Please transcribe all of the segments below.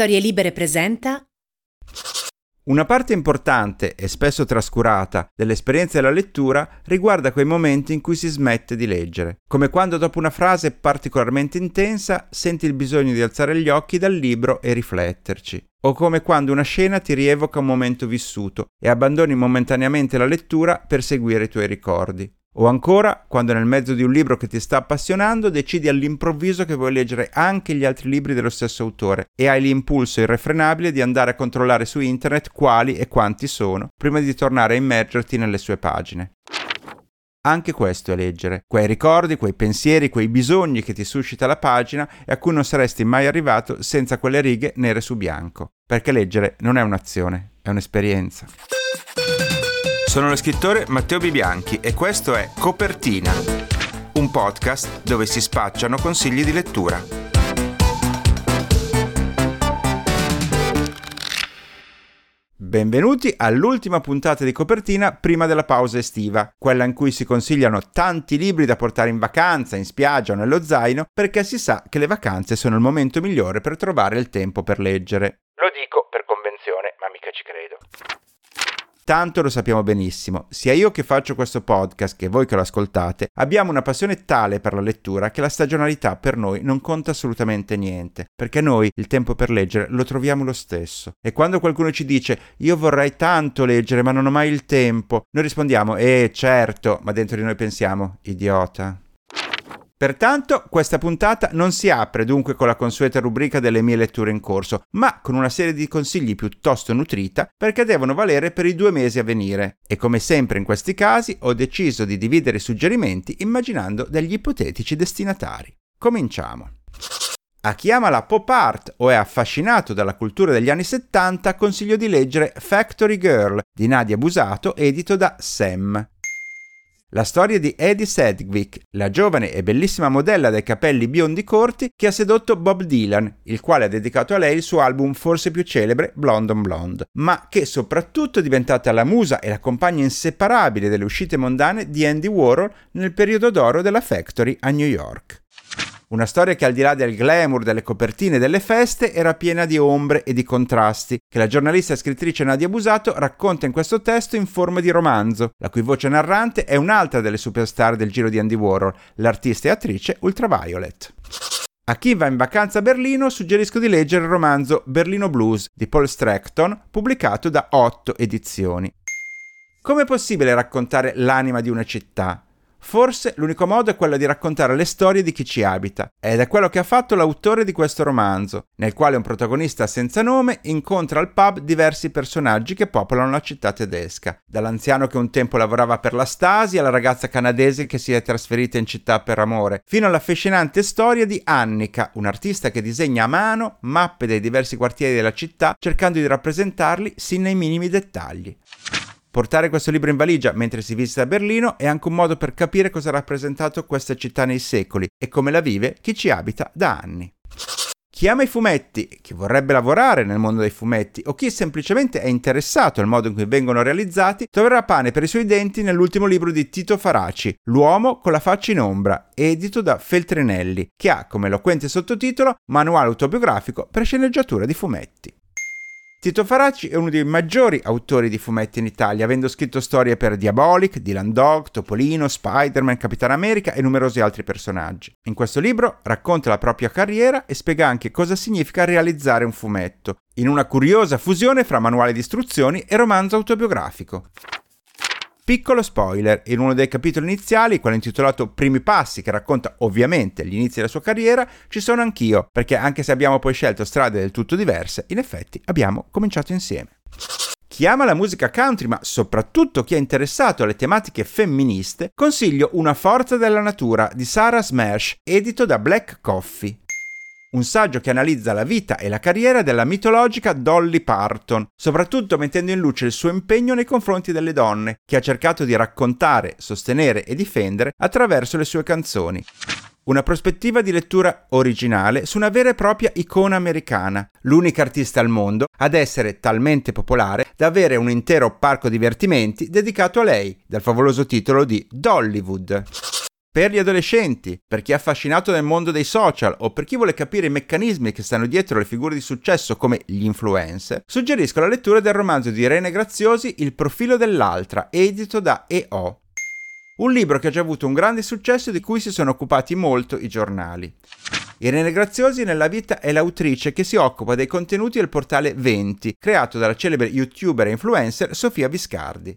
Storie Libere presenta una parte importante e spesso trascurata dell'esperienza della lettura riguarda quei momenti in cui si smette di leggere, come quando dopo una frase particolarmente intensa senti il bisogno di alzare gli occhi dal libro e rifletterci, o come quando una scena ti rievoca un momento vissuto e abbandoni momentaneamente la lettura per seguire i tuoi ricordi. O ancora, quando nel mezzo di un libro che ti sta appassionando decidi all'improvviso che vuoi leggere anche gli altri libri dello stesso autore e hai l'impulso irrefrenabile di andare a controllare su internet quali e quanti sono, prima di tornare a immergerti nelle sue pagine. Anche questo è leggere, quei ricordi, quei pensieri, quei bisogni che ti suscita la pagina e a cui non saresti mai arrivato senza quelle righe nere su bianco. Perché leggere non è un'azione, è un'esperienza. Sono lo scrittore Matteo Bibianchi e questo è Copertina, un podcast dove si spacciano consigli di lettura. Benvenuti all'ultima puntata di copertina prima della pausa estiva, quella in cui si consigliano tanti libri da portare in vacanza, in spiaggia o nello zaino, perché si sa che le vacanze sono il momento migliore per trovare il tempo per leggere. Lo dico per convenzione, ma mica ci credo. Tanto lo sappiamo benissimo, sia io che faccio questo podcast che voi che lo ascoltate, abbiamo una passione tale per la lettura che la stagionalità per noi non conta assolutamente niente, perché noi il tempo per leggere lo troviamo lo stesso. E quando qualcuno ci dice io vorrei tanto leggere ma non ho mai il tempo, noi rispondiamo eh certo, ma dentro di noi pensiamo idiota. Pertanto questa puntata non si apre dunque con la consueta rubrica delle mie letture in corso, ma con una serie di consigli piuttosto nutrita perché devono valere per i due mesi a venire. E come sempre in questi casi ho deciso di dividere i suggerimenti immaginando degli ipotetici destinatari. Cominciamo. A chi ama la pop art o è affascinato dalla cultura degli anni 70 consiglio di leggere Factory Girl di Nadia Busato edito da Sam. La storia di Eddie Sedgwick, la giovane e bellissima modella dai capelli biondi corti che ha sedotto Bob Dylan, il quale ha dedicato a lei il suo album forse più celebre, Blonde on Blonde, ma che soprattutto è diventata la musa e la compagna inseparabile delle uscite mondane di Andy Warhol nel periodo d'oro della Factory a New York. Una storia che al di là del glamour delle copertine delle feste era piena di ombre e di contrasti, che la giornalista e scrittrice Nadia Busato racconta in questo testo in forma di romanzo, la cui voce narrante è un'altra delle superstar del giro di Andy Warhol, l'artista e attrice Ultraviolet. A chi va in vacanza a Berlino suggerisco di leggere il romanzo Berlino Blues di Paul Stratton, pubblicato da otto edizioni. Com'è possibile raccontare l'anima di una città? Forse l'unico modo è quello di raccontare le storie di chi ci abita, ed è quello che ha fatto l'autore di questo romanzo, nel quale un protagonista senza nome incontra al pub diversi personaggi che popolano la città tedesca, dall'anziano che un tempo lavorava per la Stasi alla ragazza canadese che si è trasferita in città per amore, fino all'affascinante storia di Annika, un artista che disegna a mano mappe dei diversi quartieri della città cercando di rappresentarli sin nei minimi dettagli. Portare questo libro in valigia mentre si visita Berlino è anche un modo per capire cosa ha rappresentato questa città nei secoli e come la vive chi ci abita da anni. Chi ama i fumetti, chi vorrebbe lavorare nel mondo dei fumetti o chi semplicemente è interessato al modo in cui vengono realizzati, troverà pane per i suoi denti nell'ultimo libro di Tito Faraci, L'uomo con la faccia in ombra, edito da Feltrinelli, che ha come eloquente sottotitolo Manuale autobiografico per sceneggiatura di fumetti. Tito Faracci è uno dei maggiori autori di fumetti in Italia, avendo scritto storie per Diabolic, Dylan Dog, Topolino, Spider-Man, Capitan America e numerosi altri personaggi. In questo libro racconta la propria carriera e spiega anche cosa significa realizzare un fumetto, in una curiosa fusione fra manuale di istruzioni e romanzo autobiografico. Piccolo spoiler, in uno dei capitoli iniziali, quello intitolato Primi passi, che racconta ovviamente gli inizi della sua carriera, ci sono anch'io, perché anche se abbiamo poi scelto strade del tutto diverse, in effetti abbiamo cominciato insieme. Chi ama la musica country, ma soprattutto chi è interessato alle tematiche femministe, consiglio Una forza della natura di Sarah Smash, edito da Black Coffee un saggio che analizza la vita e la carriera della mitologica Dolly Parton, soprattutto mettendo in luce il suo impegno nei confronti delle donne, che ha cercato di raccontare, sostenere e difendere attraverso le sue canzoni. Una prospettiva di lettura originale su una vera e propria icona americana, l'unica artista al mondo ad essere talmente popolare da avere un intero parco divertimenti dedicato a lei, dal favoloso titolo di Dollywood. Per gli adolescenti, per chi è affascinato dal mondo dei social o per chi vuole capire i meccanismi che stanno dietro le figure di successo come gli influencer, suggerisco la lettura del romanzo di Irene Graziosi Il profilo dell'altra, edito da EO. Un libro che ha già avuto un grande successo e di cui si sono occupati molto i giornali. Irene Graziosi nella vita è l'autrice che si occupa dei contenuti del portale 20, creato dalla celebre youtuber e influencer Sofia Viscardi.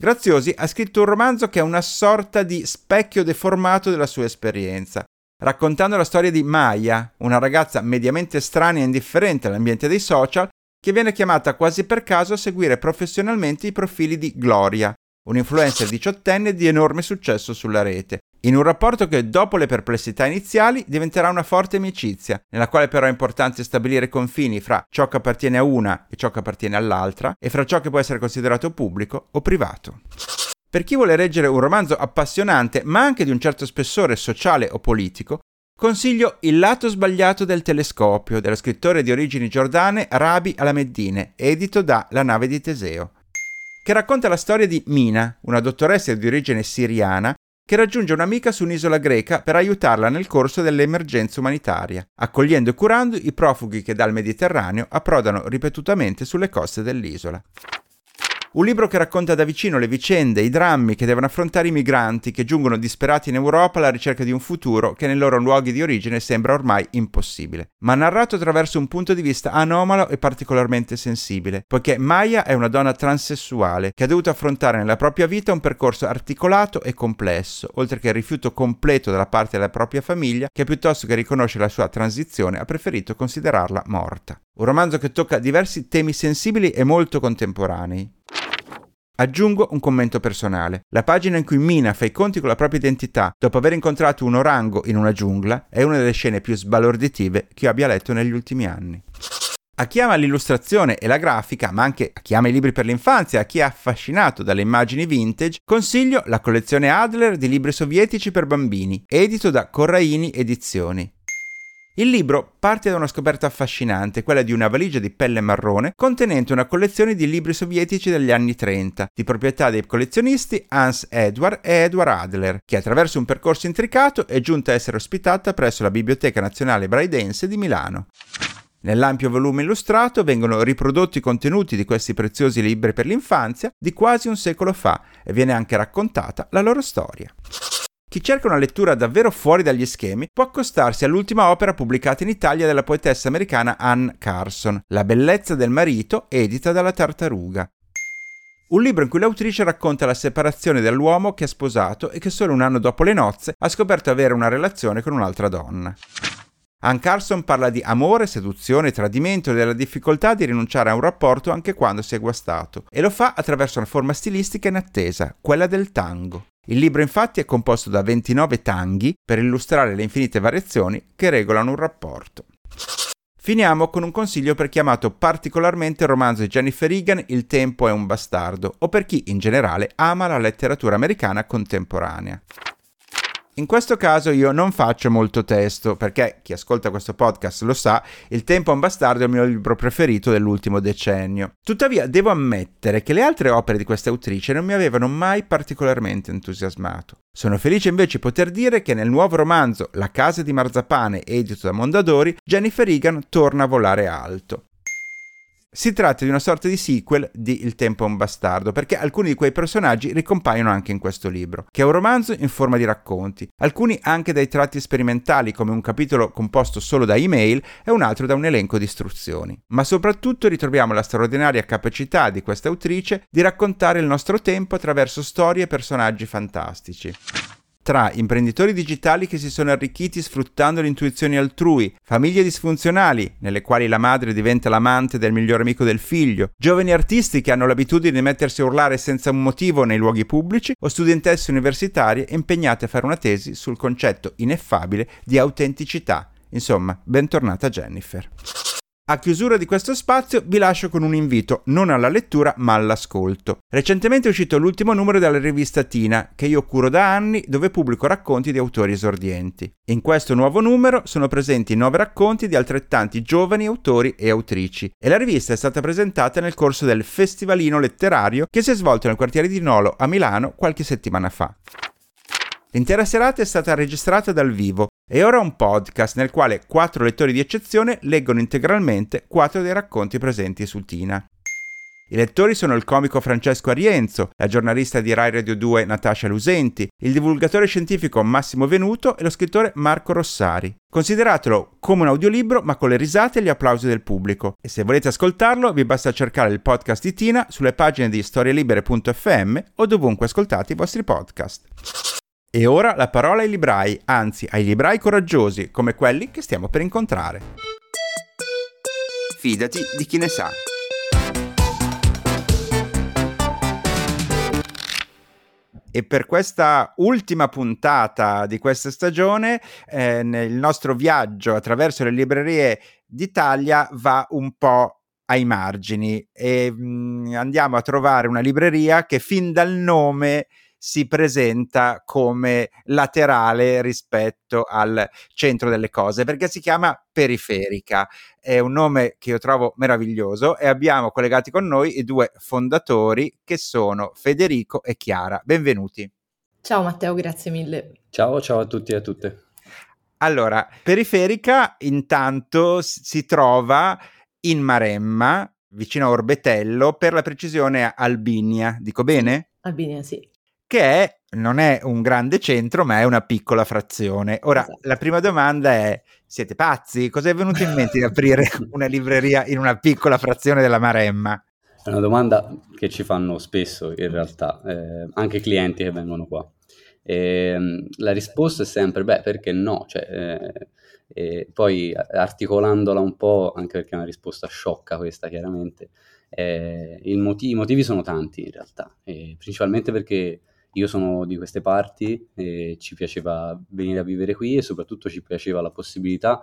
Graziosi ha scritto un romanzo che è una sorta di specchio deformato della sua esperienza, raccontando la storia di Maya, una ragazza mediamente estranea e indifferente all'ambiente dei social, che viene chiamata quasi per caso a seguire professionalmente i profili di Gloria, un influencer diciottenne di enorme successo sulla rete, in un rapporto che dopo le perplessità iniziali diventerà una forte amicizia, nella quale però è importante stabilire confini fra ciò che appartiene a una e ciò che appartiene all'altra, e fra ciò che può essere considerato pubblico o privato. Per chi vuole leggere un romanzo appassionante, ma anche di un certo spessore sociale o politico, consiglio Il lato sbagliato del telescopio dello scrittore di origini giordane Rabi Alameddine, edito da La nave di Teseo che racconta la storia di Mina, una dottoressa di origine siriana che raggiunge un'amica su un'isola greca per aiutarla nel corso dell'emergenza umanitaria, accogliendo e curando i profughi che dal Mediterraneo approdano ripetutamente sulle coste dell'isola. Un libro che racconta da vicino le vicende, i drammi che devono affrontare i migranti che giungono disperati in Europa alla ricerca di un futuro che nei loro luoghi di origine sembra ormai impossibile, ma narrato attraverso un punto di vista anomalo e particolarmente sensibile, poiché Maya è una donna transessuale che ha dovuto affrontare nella propria vita un percorso articolato e complesso, oltre che il rifiuto completo da parte della propria famiglia che piuttosto che riconoscere la sua transizione ha preferito considerarla morta. Un romanzo che tocca diversi temi sensibili e molto contemporanei. Aggiungo un commento personale. La pagina in cui Mina fa i conti con la propria identità dopo aver incontrato un orango in una giungla è una delle scene più sbalorditive che io abbia letto negli ultimi anni. A chi ama l'illustrazione e la grafica, ma anche a chi ama i libri per l'infanzia, a chi è affascinato dalle immagini vintage, consiglio la collezione Adler di libri sovietici per bambini, edito da Corraini Edizioni. Il libro parte da una scoperta affascinante, quella di una valigia di pelle marrone contenente una collezione di libri sovietici degli anni 30, di proprietà dei collezionisti Hans Edward e Edward Adler, che attraverso un percorso intricato è giunta a essere ospitata presso la Biblioteca Nazionale Braidense di Milano. Nell'ampio volume illustrato vengono riprodotti i contenuti di questi preziosi libri per l'infanzia di quasi un secolo fa e viene anche raccontata la loro storia. Chi cerca una lettura davvero fuori dagli schemi può accostarsi all'ultima opera pubblicata in Italia dalla poetessa americana Anne Carson, La bellezza del marito, edita dalla Tartaruga. Un libro in cui l'autrice racconta la separazione dell'uomo che ha sposato e che solo un anno dopo le nozze ha scoperto avere una relazione con un'altra donna. Anne Carson parla di amore, seduzione, tradimento e della difficoltà di rinunciare a un rapporto anche quando si è guastato, e lo fa attraverso una forma stilistica inattesa, quella del tango. Il libro infatti è composto da 29 tanghi per illustrare le infinite variazioni che regolano un rapporto. Finiamo con un consiglio per chi ha amato particolarmente il romanzo di Jennifer Egan Il tempo è un bastardo o per chi in generale ama la letteratura americana contemporanea. In questo caso io non faccio molto testo, perché chi ascolta questo podcast lo sa, Il tempo è un bastardo è il mio libro preferito dell'ultimo decennio. Tuttavia devo ammettere che le altre opere di questa autrice non mi avevano mai particolarmente entusiasmato. Sono felice invece di poter dire che nel nuovo romanzo La casa di Marzapane, edito da Mondadori, Jennifer Egan torna a volare alto. Si tratta di una sorta di sequel di Il tempo è un bastardo, perché alcuni di quei personaggi ricompaiono anche in questo libro, che è un romanzo in forma di racconti, alcuni anche dai tratti sperimentali, come un capitolo composto solo da email e un altro da un elenco di istruzioni. Ma soprattutto ritroviamo la straordinaria capacità di questa autrice di raccontare il nostro tempo attraverso storie e personaggi fantastici tra imprenditori digitali che si sono arricchiti sfruttando le intuizioni altrui, famiglie disfunzionali, nelle quali la madre diventa l'amante del miglior amico del figlio, giovani artisti che hanno l'abitudine di mettersi a urlare senza un motivo nei luoghi pubblici, o studentesse universitarie impegnate a fare una tesi sul concetto ineffabile di autenticità. Insomma, bentornata Jennifer. A chiusura di questo spazio vi lascio con un invito non alla lettura ma all'ascolto. Recentemente è uscito l'ultimo numero della rivista Tina, che io curo da anni, dove pubblico racconti di autori esordienti. In questo nuovo numero sono presenti nove racconti di altrettanti giovani autori e autrici e la rivista è stata presentata nel corso del Festivalino letterario che si è svolto nel quartiere di Nolo a Milano qualche settimana fa. L'intera serata è stata registrata dal vivo e ora un podcast nel quale quattro lettori di eccezione leggono integralmente quattro dei racconti presenti sul Tina. I lettori sono il comico Francesco Arienzo, la giornalista di Rai Radio 2 Natascia Lusenti, il divulgatore scientifico Massimo Venuto e lo scrittore Marco Rossari. Consideratelo come un audiolibro ma con le risate e gli applausi del pubblico. E se volete ascoltarlo vi basta cercare il podcast di Tina sulle pagine di storielibere.fm o dovunque ascoltate i vostri podcast. E ora la parola ai librai, anzi ai librai coraggiosi come quelli che stiamo per incontrare. Fidati di chi ne sa. E per questa ultima puntata di questa stagione, eh, nel nostro viaggio attraverso le librerie d'Italia va un po' ai margini e mh, mm, andiamo a trovare una libreria che fin dal nome si presenta come laterale rispetto al centro delle cose, perché si chiama periferica. È un nome che io trovo meraviglioso e abbiamo collegati con noi i due fondatori che sono Federico e Chiara. Benvenuti. Ciao Matteo, grazie mille. Ciao, ciao a tutti e a tutte. Allora, periferica intanto si trova in Maremma, vicino a Orbetello, per la precisione Albinia, dico bene? Albinia, sì che è, non è un grande centro, ma è una piccola frazione. Ora, esatto. la prima domanda è, siete pazzi? Cosa è venuto in mente di aprire una libreria in una piccola frazione della Maremma? È una domanda che ci fanno spesso, in realtà, eh, anche clienti che vengono qua. E, ehm, la risposta è sempre, beh, perché no? Cioè, eh, e poi articolandola un po', anche perché è una risposta sciocca questa chiaramente, eh, motivo, i motivi sono tanti in realtà, principalmente perché io sono di queste parti e ci piaceva venire a vivere qui e soprattutto ci piaceva la possibilità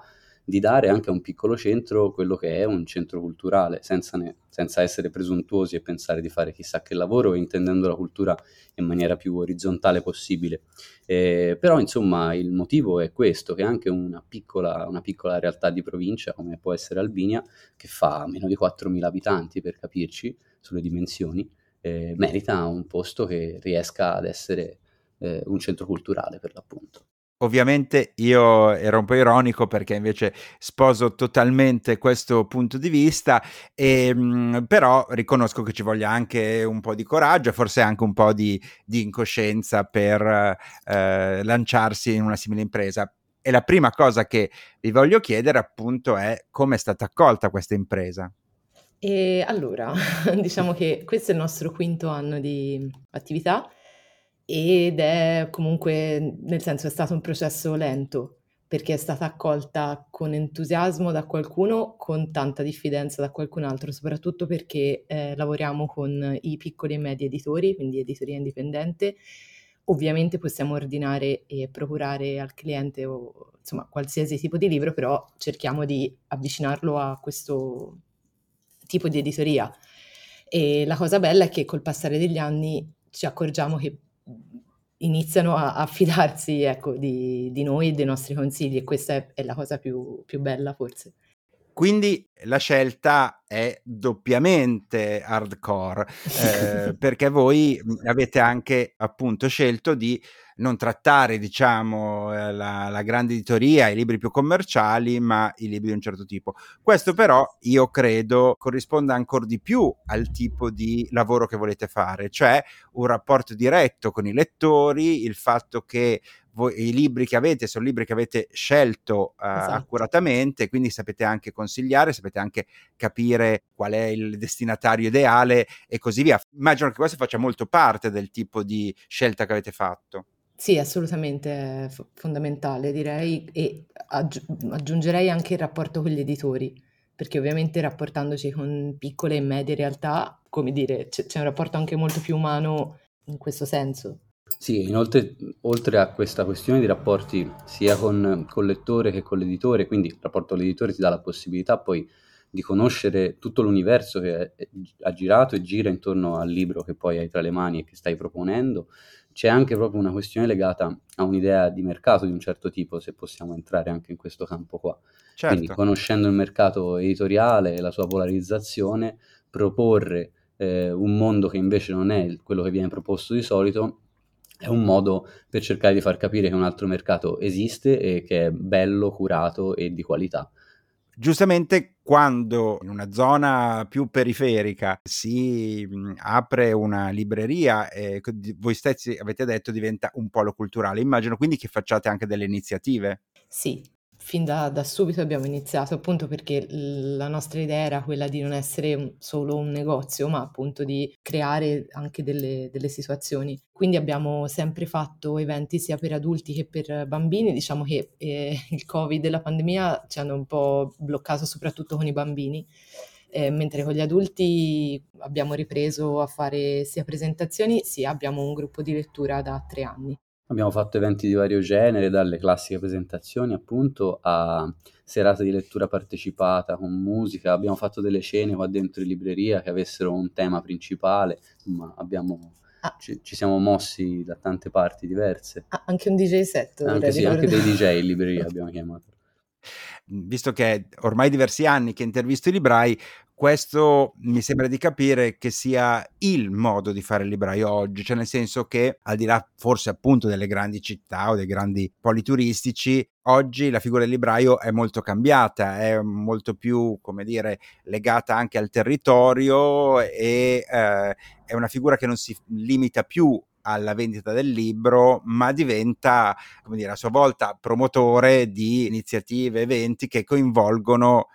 di dare anche a un piccolo centro quello che è un centro culturale, senza, ne, senza, essere presuntuosi e pensare di fare chissà che lavoro, intendendo la cultura in maniera più orizzontale possibile. Eh, però insomma il motivo è questo, che anche una piccola, una piccola realtà di provincia come può essere Albinia, che fa meno di 4.000 abitanti per capirci sulle dimensioni, eh, merita un posto che riesca ad essere eh, un centro culturale per l'appunto. Ovviamente io ero un po' ironico perché invece sposo totalmente questo punto di vista, e, ehm, però riconosco che ci voglia anche un po' di coraggio forse anche un po' di, di incoscienza per eh, lanciarsi in una simile impresa. E la prima cosa che vi voglio chiedere appunto è come è stata accolta questa impresa. E allora, diciamo che questo è il nostro quinto anno di attività ed è comunque, nel senso, è stato un processo lento perché è stata accolta con entusiasmo da qualcuno, con tanta diffidenza da qualcun altro, soprattutto perché eh, lavoriamo con i piccoli e medi editori, quindi editoria indipendente. Ovviamente possiamo ordinare e procurare al cliente o insomma qualsiasi tipo di libro, però cerchiamo di avvicinarlo a questo tipo di editoria. E la cosa bella è che col passare degli anni ci accorgiamo che iniziano a, a fidarsi ecco, di, di, noi e dei nostri consigli e questa è, è la cosa più, più bella forse. Quindi la scelta è doppiamente hardcore, eh, perché voi avete anche appunto scelto di non trattare, diciamo, eh, la, la, grande editoria, i libri più commerciali, ma i libri di un certo tipo. Questo però io credo corrisponda ancora di più al tipo di lavoro che volete fare, cioè un rapporto diretto con i lettori, il fatto che voi, i libri che avete sono libri che avete scelto uh, esatto. accuratamente, quindi sapete anche consigliare, sapete anche capire qual è il destinatario ideale e così via. Immagino che questo faccia molto parte del tipo di scelta che avete fatto. Sì, assolutamente è fondamentale, direi, e aggi- aggiungerei anche il rapporto con gli editori, perché ovviamente rapportandoci con piccole e medie realtà, come dire, c- c'è un rapporto anche molto più umano in questo senso. Sì, inoltre, oltre a questa questione di rapporti sia con, con lettore che con l'editore, quindi il rapporto con l'editore ti dà la possibilità poi di conoscere tutto l'universo che ha girato e gira intorno al libro che poi hai tra le mani e che stai proponendo, c'è anche proprio una questione legata a un'idea di mercato di un certo tipo, se possiamo entrare anche in questo campo qua. Certo. Quindi conoscendo il mercato editoriale e la sua polarizzazione, proporre eh, un mondo che invece non è quello che viene proposto di solito è un modo per cercare di far capire che un altro mercato esiste e che è bello, curato e di qualità. Giustamente quando in una zona più periferica si apre una libreria, eh, voi stessi avete detto diventa un polo culturale. Immagino quindi che facciate anche delle iniziative. Sì, fin da, da, subito abbiamo iniziato appunto perché la nostra idea era quella di non essere solo un negozio, ma appunto di creare anche delle, delle situazioni. Quindi abbiamo sempre fatto eventi sia per adulti che per bambini. Diciamo che eh, il Covid e la pandemia ci hanno un po' bloccato soprattutto con i bambini. Eh, mentre con gli adulti abbiamo ripreso a fare sia presentazioni sia abbiamo un gruppo di lettura da tre anni. Abbiamo fatto eventi di vario genere, dalle classiche presentazioni appunto a serate di lettura partecipata con musica, abbiamo fatto delle scene qua dentro in libreria che avessero un tema principale, insomma abbiamo, ah. ci, ci, siamo mossi da tante parti diverse. Ah, anche un DJ set. Anche, sì, anche dei DJ in libreria abbiamo chiamato visto che ormai diversi anni che intervisto i librai, questo mi sembra di capire che sia il modo di fare il libraio oggi, cioè nel senso che al di là forse appunto delle grandi città o dei grandi poli turistici, oggi la figura del libraio è molto cambiata, è molto più, come dire, legata anche al territorio e eh, è una figura che non si limita più alla vendita del libro, ma diventa, come dire, a sua volta promotore di iniziative, eventi che coinvolgono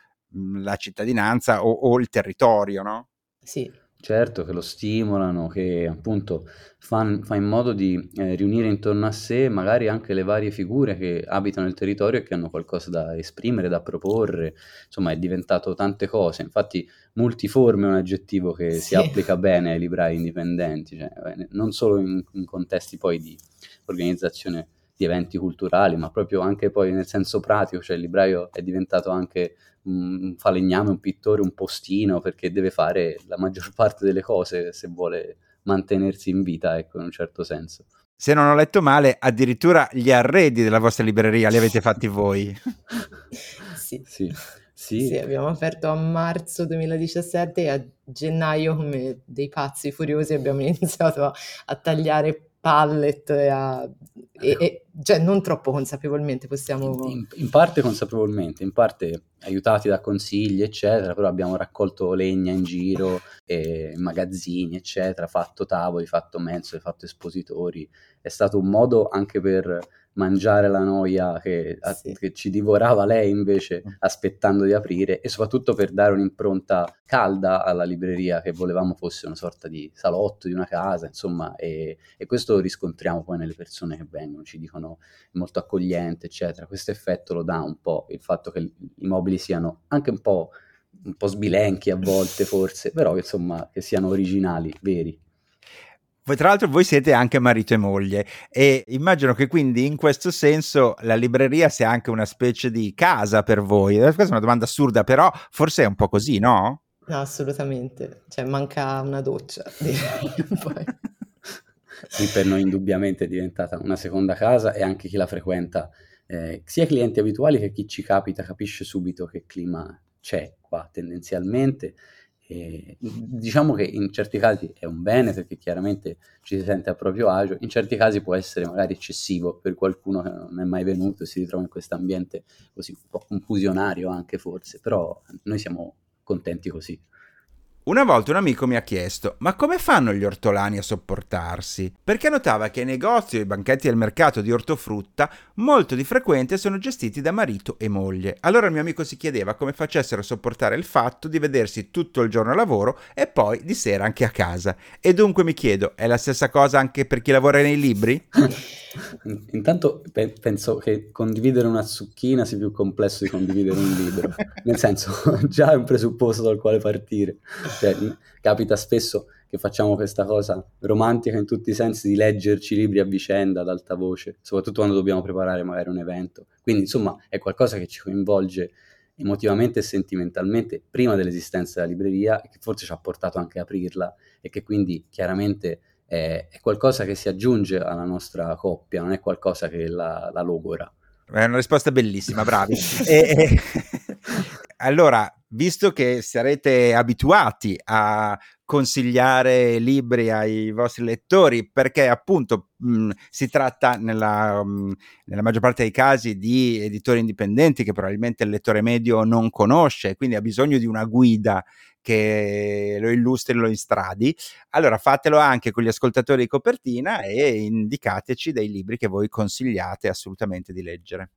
la cittadinanza o, o il territorio, no? Sì, Certo, che lo stimolano, che appunto fa, fa in modo di eh, riunire intorno a sé magari anche le varie figure che abitano il territorio e che hanno qualcosa da esprimere, da proporre, insomma è diventato tante cose, infatti multiforme è un aggettivo che sì. si applica bene ai librai indipendenti, cioè, eh, non solo in, in contesti poi di organizzazione di eventi culturali, ma proprio anche poi nel senso pratico, cioè il libraio è diventato anche un falegname, un pittore, un postino, perché deve fare la maggior parte delle cose se vuole mantenersi in vita, ecco, in un certo senso. Se non ho letto male, addirittura gli arredi della vostra libreria li avete fatti voi. sì. sì. Sì. sì. abbiamo aperto a marzo 2017 e a gennaio, come dei pazzi furiosi, abbiamo iniziato a, a tagliare pallet e a, e, e, cioè non troppo consapevolmente possiamo... In, in, parte consapevolmente, in parte aiutati da consigli eccetera, però abbiamo raccolto legna in giro, in magazzini eccetera, fatto tavoli, fatto mensole, fatto espositori, è stato un modo anche per mangiare la noia che, sì. che, ci divorava lei invece mm. aspettando di aprire e soprattutto per dare un'impronta calda alla libreria che volevamo fosse una sorta di salotto di una casa insomma e, e questo lo riscontriamo poi nelle persone che vengono ci dicono è molto accogliente eccetera questo effetto lo dà un po' il fatto che i mobili siano anche un po' un po' sbilenchi a volte forse però insomma che siano originali veri voi, tra l'altro voi siete anche marito e moglie e immagino che quindi in questo senso la libreria sia anche una specie di casa per voi. Questa è una domanda assurda, però forse è un po' così, no? No, assolutamente. Cioè manca una doccia. sì, per noi indubbiamente è diventata una seconda casa e anche chi la frequenta, eh, sia clienti abituali che chi ci capita, capisce subito che clima c'è qua tendenzialmente e diciamo che in certi casi è un bene perché chiaramente ci si sente a proprio agio, in certi casi può essere magari eccessivo per qualcuno che non è mai venuto e si ritrova in questo ambiente così un po' confusionario anche forse, però noi siamo contenti così. Una volta un amico mi ha chiesto: ma come fanno gli ortolani a sopportarsi? Perché notava che i negozi o i banchetti del mercato di ortofrutta molto di frequente sono gestiti da marito e moglie. Allora il mio amico si chiedeva come facessero a sopportare il fatto di vedersi tutto il giorno a lavoro e poi di sera anche a casa. E dunque mi chiedo: è la stessa cosa anche per chi lavora nei libri? Intanto pe- penso che condividere una zucchina sia più complesso di condividere un libro, nel senso già è un presupposto dal quale partire. Cioè, capita spesso che facciamo questa cosa romantica in tutti i sensi di leggerci libri a vicenda ad alta voce, soprattutto quando dobbiamo preparare magari un evento. Quindi insomma è qualcosa che ci coinvolge emotivamente e sentimentalmente prima dell'esistenza della libreria e che forse ci ha portato anche a aprirla e che quindi chiaramente è, è qualcosa che si aggiunge alla nostra coppia, non è qualcosa che la, la logora. È una risposta bellissima, bravi. e, allora, visto che sarete abituati a consigliare libri ai vostri lettori perché appunto mh, si tratta nella, mh, nella, maggior parte dei casi di editori indipendenti che probabilmente il lettore medio non conosce, quindi ha bisogno di una guida che lo illustri, lo instradi. Allora fatelo anche con gli ascoltatori di copertina e indicateci dei libri che voi consigliate assolutamente di leggere.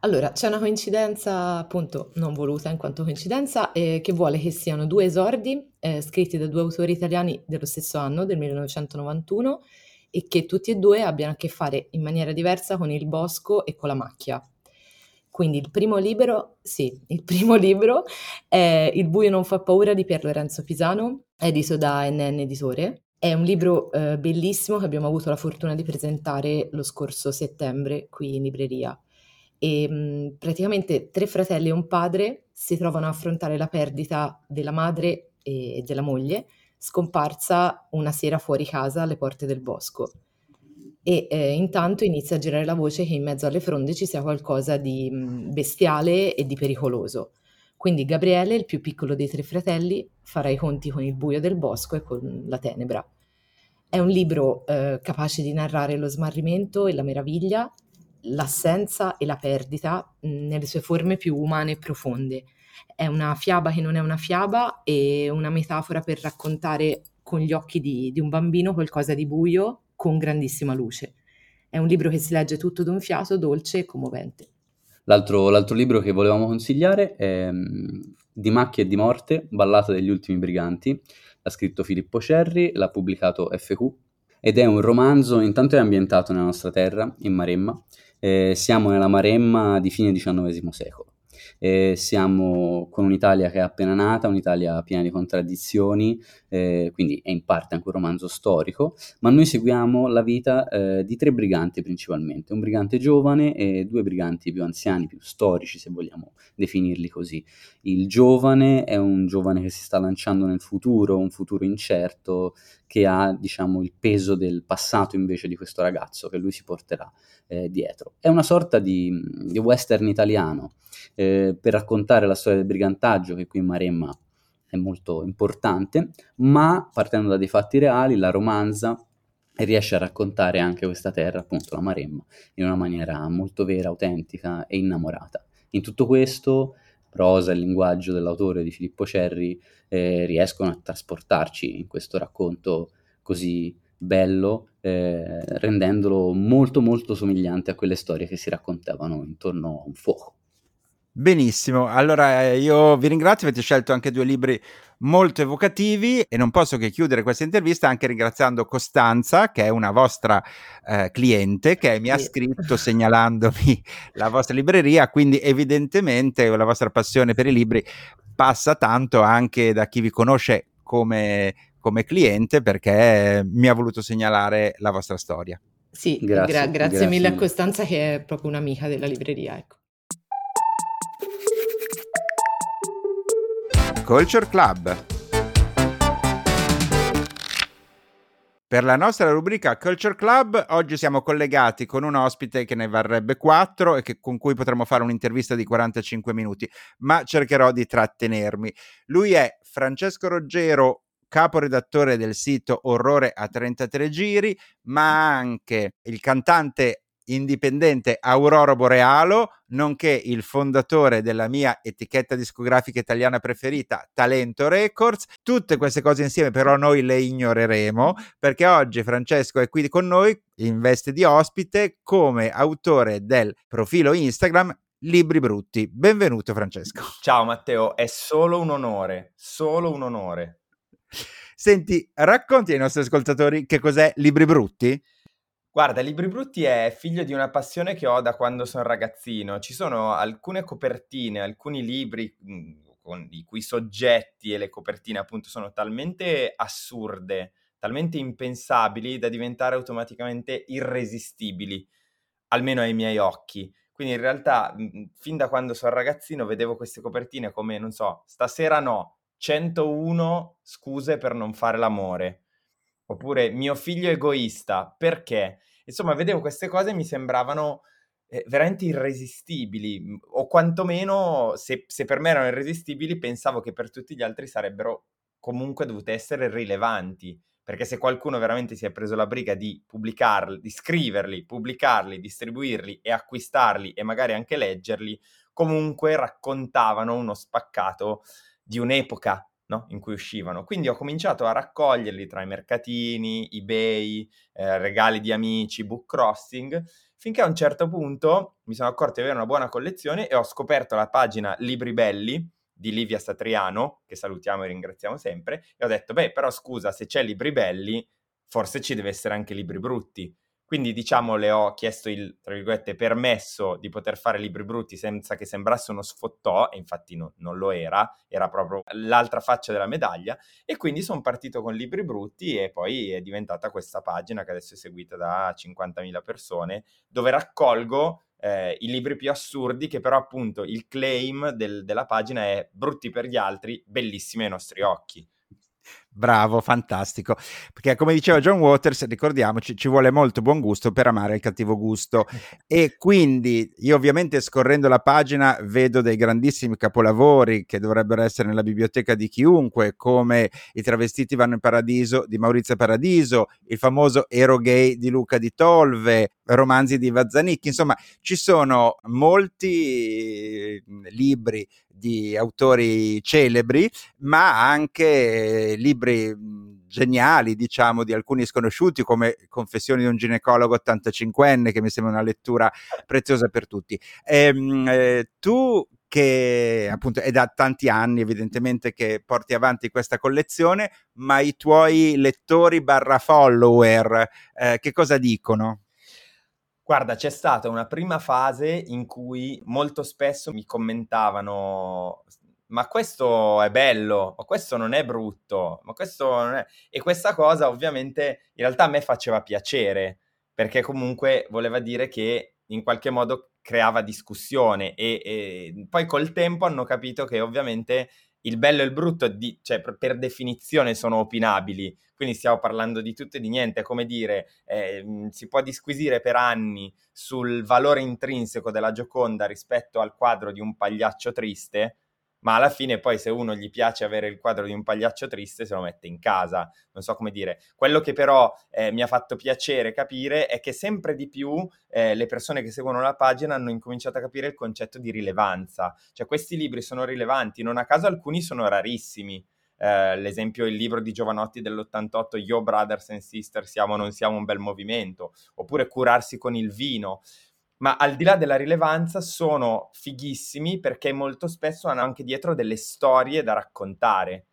Allora, c'è una coincidenza, appunto, non voluta in quanto coincidenza, eh, che vuole che siano due esordi eh, scritti da due autori italiani dello stesso anno, del 1991, e che tutti e due abbiano a che fare in maniera diversa con il bosco e con la macchia. Quindi il primo libro, sì, il primo libro è Il buio non fa paura di Pier Lorenzo Pisano, edito da NN Editore. È un libro eh, bellissimo che abbiamo avuto la fortuna di presentare lo scorso settembre qui in libreria e mh, praticamente tre fratelli e un padre si trovano a affrontare la perdita della madre e della moglie scomparsa una sera fuori casa alle porte del bosco e eh, intanto inizia a girare la voce che in mezzo alle fronde ci sia qualcosa di mh, bestiale e di pericoloso. Quindi Gabriele, il più piccolo dei tre fratelli, farà i conti con il buio del bosco e con la tenebra. È un libro eh, capace di narrare lo smarrimento e la meraviglia l'assenza e la perdita nelle sue forme più umane e profonde. È una fiaba che non è una fiaba e una metafora per raccontare con gli occhi di, di un bambino qualcosa di buio con grandissima luce. È un libro che si legge tutto d'un fiato, dolce e commovente. L'altro, l'altro libro che volevamo consigliare è Di macchie e di morte, Ballata degli ultimi briganti. L'ha scritto Filippo Cerri, l'ha pubblicato FQ ed è un romanzo, intanto è ambientato nella nostra terra, in Maremma, eh, siamo nella Maremma di fine XIX secolo. Eh, siamo con un'Italia che è appena nata, un'Italia piena di contraddizioni, eh, quindi è in parte anche un romanzo storico, ma noi seguiamo la vita eh, di tre briganti principalmente, un brigante giovane e due briganti più anziani, più storici se vogliamo definirli così. Il giovane è un giovane che si sta lanciando nel futuro, un futuro incerto, che ha diciamo il peso del passato invece di questo ragazzo che lui si porterà eh, dietro. È una sorta di, di western italiano eh, per raccontare la storia del brigantaggio che qui in Maremma è molto importante, ma partendo da dei fatti reali, la romanza riesce a raccontare anche questa terra, appunto la Maremma, in una maniera molto vera, autentica e innamorata. In tutto questo, prosa e linguaggio dell'autore di Filippo Cerri eh, riescono a trasportarci in questo racconto così bello, eh, rendendolo molto molto somigliante a quelle storie che si raccontavano intorno a un fuoco. Benissimo, allora eh, io vi ringrazio, avete scelto anche due libri molto evocativi e non posso che chiudere questa intervista anche ringraziando Costanza, che è una vostra eh, cliente, che mi ha scritto segnalandomi la vostra libreria, quindi evidentemente la vostra passione per i libri passa tanto anche da chi vi conosce come, come cliente perché mi ha voluto segnalare la vostra storia. Sì, grazie, gra- grazie, grazie mille a Costanza che è proprio un'amica della libreria. Ecco. Culture Club. Per la nostra rubrica Culture Club oggi siamo collegati con un ospite che ne varrebbe 4 e che, con cui potremo fare un'intervista di 45 minuti, ma cercherò di trattenermi. Lui è Francesco Roggero, caporedattore del sito Orrore a 33 giri, ma anche il cantante indipendente Aurora Borealo, nonché il fondatore della mia etichetta discografica italiana preferita, Talento Records. Tutte queste cose insieme però noi le ignoreremo perché oggi Francesco è qui con noi in veste di ospite come autore del profilo Instagram Libri Brutti. Benvenuto Francesco. Ciao Matteo, è solo un onore, solo un onore. Senti, racconti ai nostri ascoltatori che cos'è Libri Brutti? Guarda, Libri Brutti è figlio di una passione che ho da quando sono ragazzino. Ci sono alcune copertine, alcuni libri mhmm, con i cui soggetti e le copertine appunto sono talmente assurde, talmente impensabili da diventare automaticamente irresistibili, almeno ai miei occhi. Quindi in realtà, mhmm, fin da quando sono ragazzino vedevo queste copertine come, non so, stasera no, 101 scuse per non fare l'amore. Oppure mio figlio egoista, perché? Insomma, vedevo queste cose e mi sembravano eh, veramente irresistibili, o quantomeno se, se per me erano irresistibili, pensavo che per tutti gli altri sarebbero comunque dovute essere rilevanti, perché se qualcuno veramente si è preso la briga di pubblicarli, di scriverli, pubblicarli, distribuirli e acquistarli e magari anche leggerli, comunque raccontavano uno spaccato di un'epoca no? in cui uscivano. Quindi ho cominciato a raccoglierli tra i mercatini, eBay, eh, regali di amici, book crossing, finché a un certo punto mi sono accorto di avere una buona collezione e ho scoperto la pagina Libri Belli, di Livia Satriano, che salutiamo e ringraziamo sempre, e ho detto, beh, però scusa, se c'è libri belli, forse ci deve essere anche libri brutti. Quindi diciamo le ho chiesto il, permesso di poter fare libri brutti senza che sembrasse uno sfottò, e infatti no, non lo era, era proprio l'altra faccia della medaglia, e quindi sono partito con libri brutti e poi è diventata questa pagina che adesso è seguita da 50.000 persone, dove raccolgo eh, i libri più assurdi, che però appunto il claim del, della pagina è brutti per gli altri, bellissimi ai nostri occhi. Bravo, fantastico. Perché come diceva John Waters, ricordiamoci, ci vuole molto buon gusto per amare il cattivo gusto. e quindi io ovviamente scorrendo la pagina vedo dei grandissimi capolavori che dovrebbero essere nella biblioteca di chiunque, come I travestiti vanno in paradiso di Maurizio Paradiso, il famoso Ero gay di Luca di Tolve, romanzi di Vazzanicchi, insomma ci sono molti libri di autori celebri, ma anche libri geniali, diciamo, di alcuni sconosciuti, come Confessioni di un ginecologo 85enne, che mi sembra una lettura preziosa per tutti. Ehm, eh, tu che appunto è da tanti anni evidentemente che porti avanti questa collezione, ma i tuoi lettori barra follower eh, che cosa dicono? Guarda, c'è stata una prima fase in cui molto spesso mi commentavano ma questo è bello, ma questo non è brutto, ma questo non è... E questa cosa ovviamente in realtà a me faceva piacere, perché comunque voleva dire che in qualche modo creava discussione e, e poi col tempo hanno capito che ovviamente il bello e il brutto, di, cioè, per, definizione, sono opinabili. Quindi stiamo parlando di tutto e di niente. È come dire, eh, si può disquisire per anni sul valore intrinseco della Gioconda rispetto al quadro di un pagliaccio triste, ma alla fine poi se uno gli piace avere il quadro di un pagliaccio triste se lo mette in casa, non so come dire. Quello che però eh, mi ha fatto piacere capire è che sempre di più eh, le persone che seguono la pagina hanno incominciato a capire il concetto di rilevanza, cioè questi libri sono rilevanti, non a caso alcuni sono rarissimi. Eh, l'esempio il libro di Giovanotti dell'88 Yo Brothers and Sisters siamo o non siamo un bel movimento oppure curarsi con il vino ma al di là della rilevanza sono fighissimi perché molto spesso hanno anche dietro delle storie da raccontare.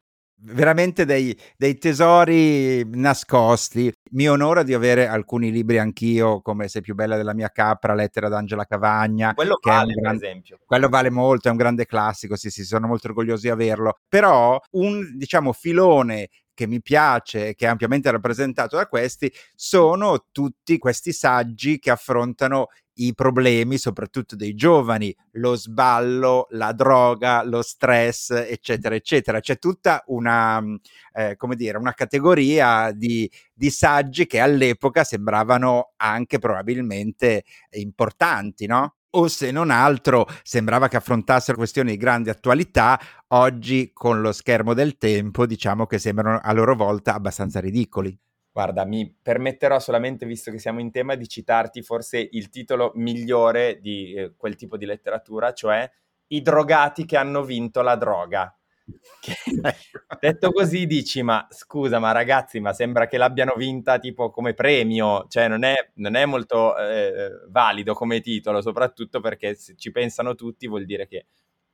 Veramente dei, dei tesori nascosti. Mi onora di avere alcuni libri anch'io, come Sei più bella della mia capra, Lettera d'Angela Cavagna. Quello vale, gran... per esempio. Quello vale molto, è un grande classico, sì, sì, sono molto orgoglioso di averlo. Però un, diciamo, filone che mi piace, che è ampiamente rappresentato da questi, sono tutti questi saggi che affrontano i problemi, soprattutto dei giovani, lo sballo, la droga, lo stress, eccetera, eccetera. C'è tutta una, mm, eh, come dire, una categoria di, di saggi che all'epoca sembravano anche probabilmente importanti, no? O se non altro sembrava che affrontassero questioni di grande attualità, oggi con lo schermo del tempo diciamo che sembrano a loro volta abbastanza ridicoli. Guarda, mi permetterò solamente, visto che siamo in tema, di citarti forse il titolo migliore di eh, quel tipo di letteratura, cioè I drogati che hanno vinto la droga. Che, detto così dici, ma scusa, ma ragazzi, ma sembra che l'abbiano vinta tipo come premio, cioè non è, non è molto eh, valido come titolo, soprattutto perché se ci pensano tutti vuol dire che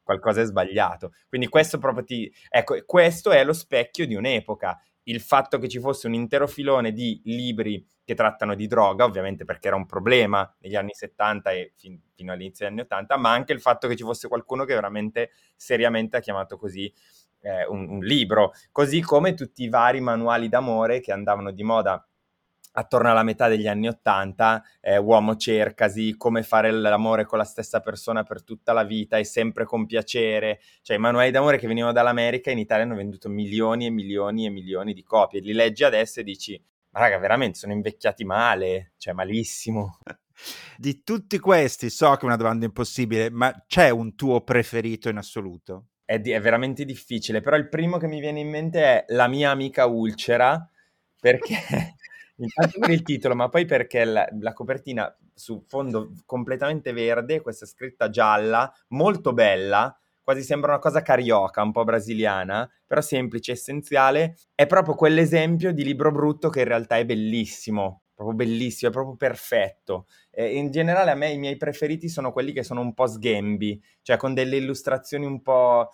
qualcosa è sbagliato. Quindi questo proprio ti... Ecco, questo è lo specchio di un'epoca il fatto che ci fosse un intero filone di libri che trattano di droga, ovviamente perché era un problema negli anni 70 e fin- fino all'inizio degli anni 80, ma anche il fatto che ci fosse qualcuno che veramente seriamente ha chiamato così eh, un, un libro, così come tutti i vari manuali d'amore che andavano di moda attorno alla metà degli anni Ottanta, eh, Uomo cercasi, come fare l'amore con la stessa persona per tutta la vita e sempre con piacere, cioè i manuali d'amore che venivano dall'America in Italia hanno venduto milioni e milioni e milioni di copie, li leggi adesso e dici, ma raga, veramente sono invecchiati male, cioè malissimo. Di tutti questi, so che è una domanda impossibile, ma c'è un tuo preferito in assoluto? è, di- è veramente difficile, però il primo che mi viene in mente è La mia amica Ulcera, perché intanto per il titolo, ma poi perché la, la copertina su fondo completamente verde, questa scritta gialla, molto bella, quasi sembra una cosa carioca, un po' brasiliana, però semplice, essenziale, è proprio quell'esempio di libro brutto che in realtà è bellissimo, proprio bellissimo, è proprio perfetto. Eh, in generale a me i miei preferiti sono quelli che sono un po' sghembi, cioè con delle illustrazioni un po'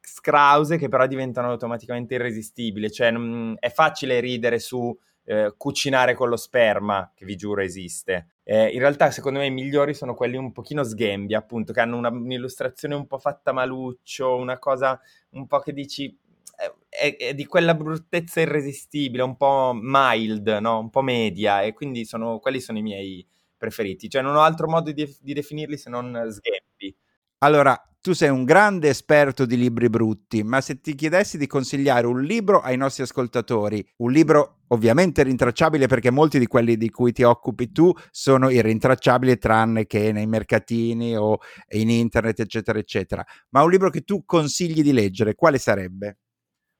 scrause che però diventano automaticamente irresistibili, cioè mh, è facile ridere su eh, cucinare con lo sperma, che vi giuro esiste. Eh, in realtà, secondo me, i migliori sono quelli un pochino sghembi, appunto, che hanno una, un'illustrazione un po' fatta maluccio, una cosa un po' che dici eh, è, è, di quella bruttezza irresistibile, un po' mild, no? un po' media, e quindi sono, quelli sono i miei preferiti. Cioè, non ho altro modo di, di definirli se non sghembi. Allora, tu sei un grande esperto di libri brutti, ma se ti chiedessi di consigliare un libro ai nostri ascoltatori, un libro ovviamente rintracciabile perché molti di quelli di cui ti occupi tu sono irrintracciabili tranne che nei mercatini o in internet, eccetera, eccetera, ma un libro che tu consigli di leggere, quale sarebbe?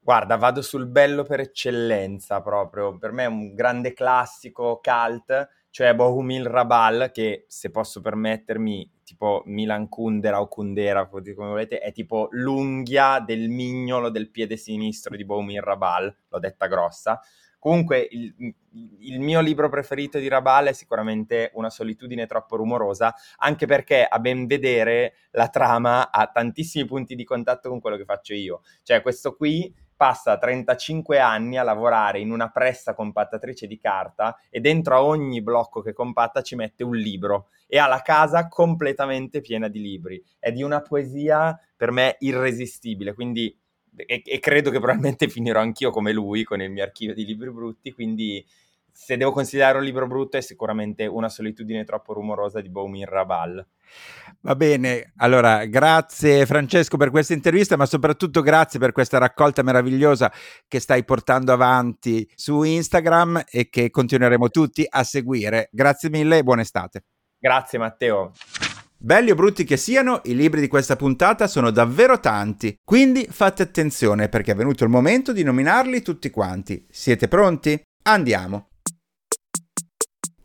Guarda, vado sul bello per eccellenza proprio, per me è un grande classico cult cioè Bohumil Rabal, che se posso permettermi, tipo Milan Kundera o Kundera, come volete, è tipo l'unghia del mignolo del piede sinistro di Bohumil Rabal, l'ho detta grossa. Comunque, il, il, mio libro preferito di Rabal è sicuramente Una solitudine troppo rumorosa, anche perché a ben vedere la trama ha tantissimi punti di contatto con quello che faccio io. Cioè, questo qui passa 35 anni a lavorare in una pressa compattatrice di carta e dentro a ogni blocco che compatta ci mette un libro e ha la casa completamente piena di libri. È di una poesia per me irresistibile, quindi e, e credo che probabilmente finirò anch'io come lui con il mio archivio di libri brutti, quindi se devo considerare un libro brutto è sicuramente Una solitudine troppo rumorosa di Baumin Rabal. Va bene, allora grazie Francesco per questa intervista, ma soprattutto grazie per questa raccolta meravigliosa che stai portando avanti su Instagram e che continueremo tutti a seguire. Grazie mille e buona estate. Grazie Matteo. Belli o brutti che siano, i libri di questa puntata sono davvero tanti, quindi fate attenzione perché è venuto il momento di nominarli tutti quanti. Siete pronti? Andiamo!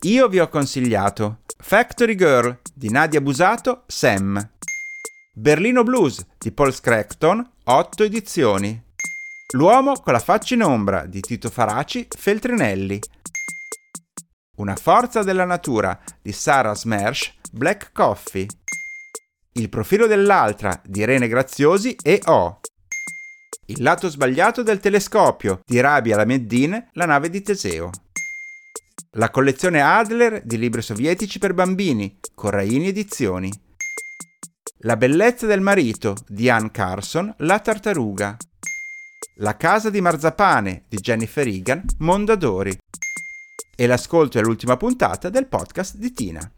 Io vi ho consigliato Factory Girl di Nadia Busato, Sam. Berlino Blues di Paul Scrackton, 8 edizioni. L'uomo con la faccia in ombra di Tito Faraci, Feltrinelli. Una forza della natura di Sarah Smersh, Black Coffee. Il profilo dell'altra di Irene Graziosi e O. Il lato sbagliato del telescopio di Rabia Lameddin, la nave di Teseo. La collezione Adler di libri sovietici per bambini, Corraini Edizioni. La bellezza del marito di Ann Carson, La tartaruga. La casa di marzapane di Jennifer Egan, Mondadori. E l'ascolto è l'ultima puntata del podcast di Tina.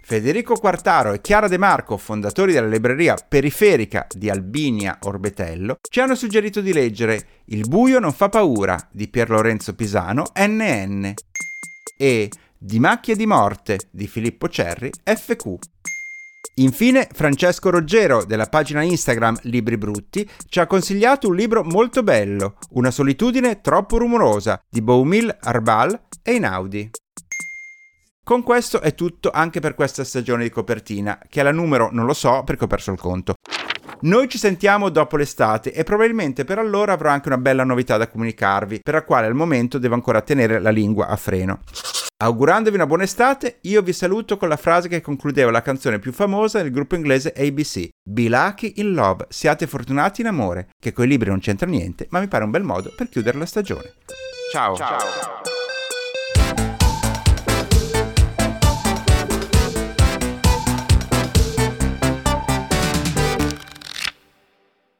Federico Quartaro e Chiara De Marco, fondatori della libreria periferica di Albinia Orbetello, ci hanno suggerito di leggere Il buio non fa paura di Pier Lorenzo Pisano, NN, e Di macchie di morte di Filippo Cerri, FQ. Infine, Francesco Roggero, della pagina Instagram Libri Brutti, ci ha consigliato un libro molto bello, Una solitudine troppo rumorosa, di Boumil Arbal e Inaudi. Con questo è tutto anche per questa stagione di copertina, che alla numero non lo so perché ho perso il conto. Noi ci sentiamo dopo l'estate e probabilmente per allora avrò anche una bella novità da comunicarvi, per la quale al momento devo ancora tenere la lingua a freno. Augurandovi una buona estate, io vi saluto con la frase che concludeva la canzone più famosa del gruppo inglese ABC. Be lucky in love, siate fortunati in amore, che coi libri non c'entra niente, ma mi pare un bel modo per chiudere la stagione. Ciao! Ciao.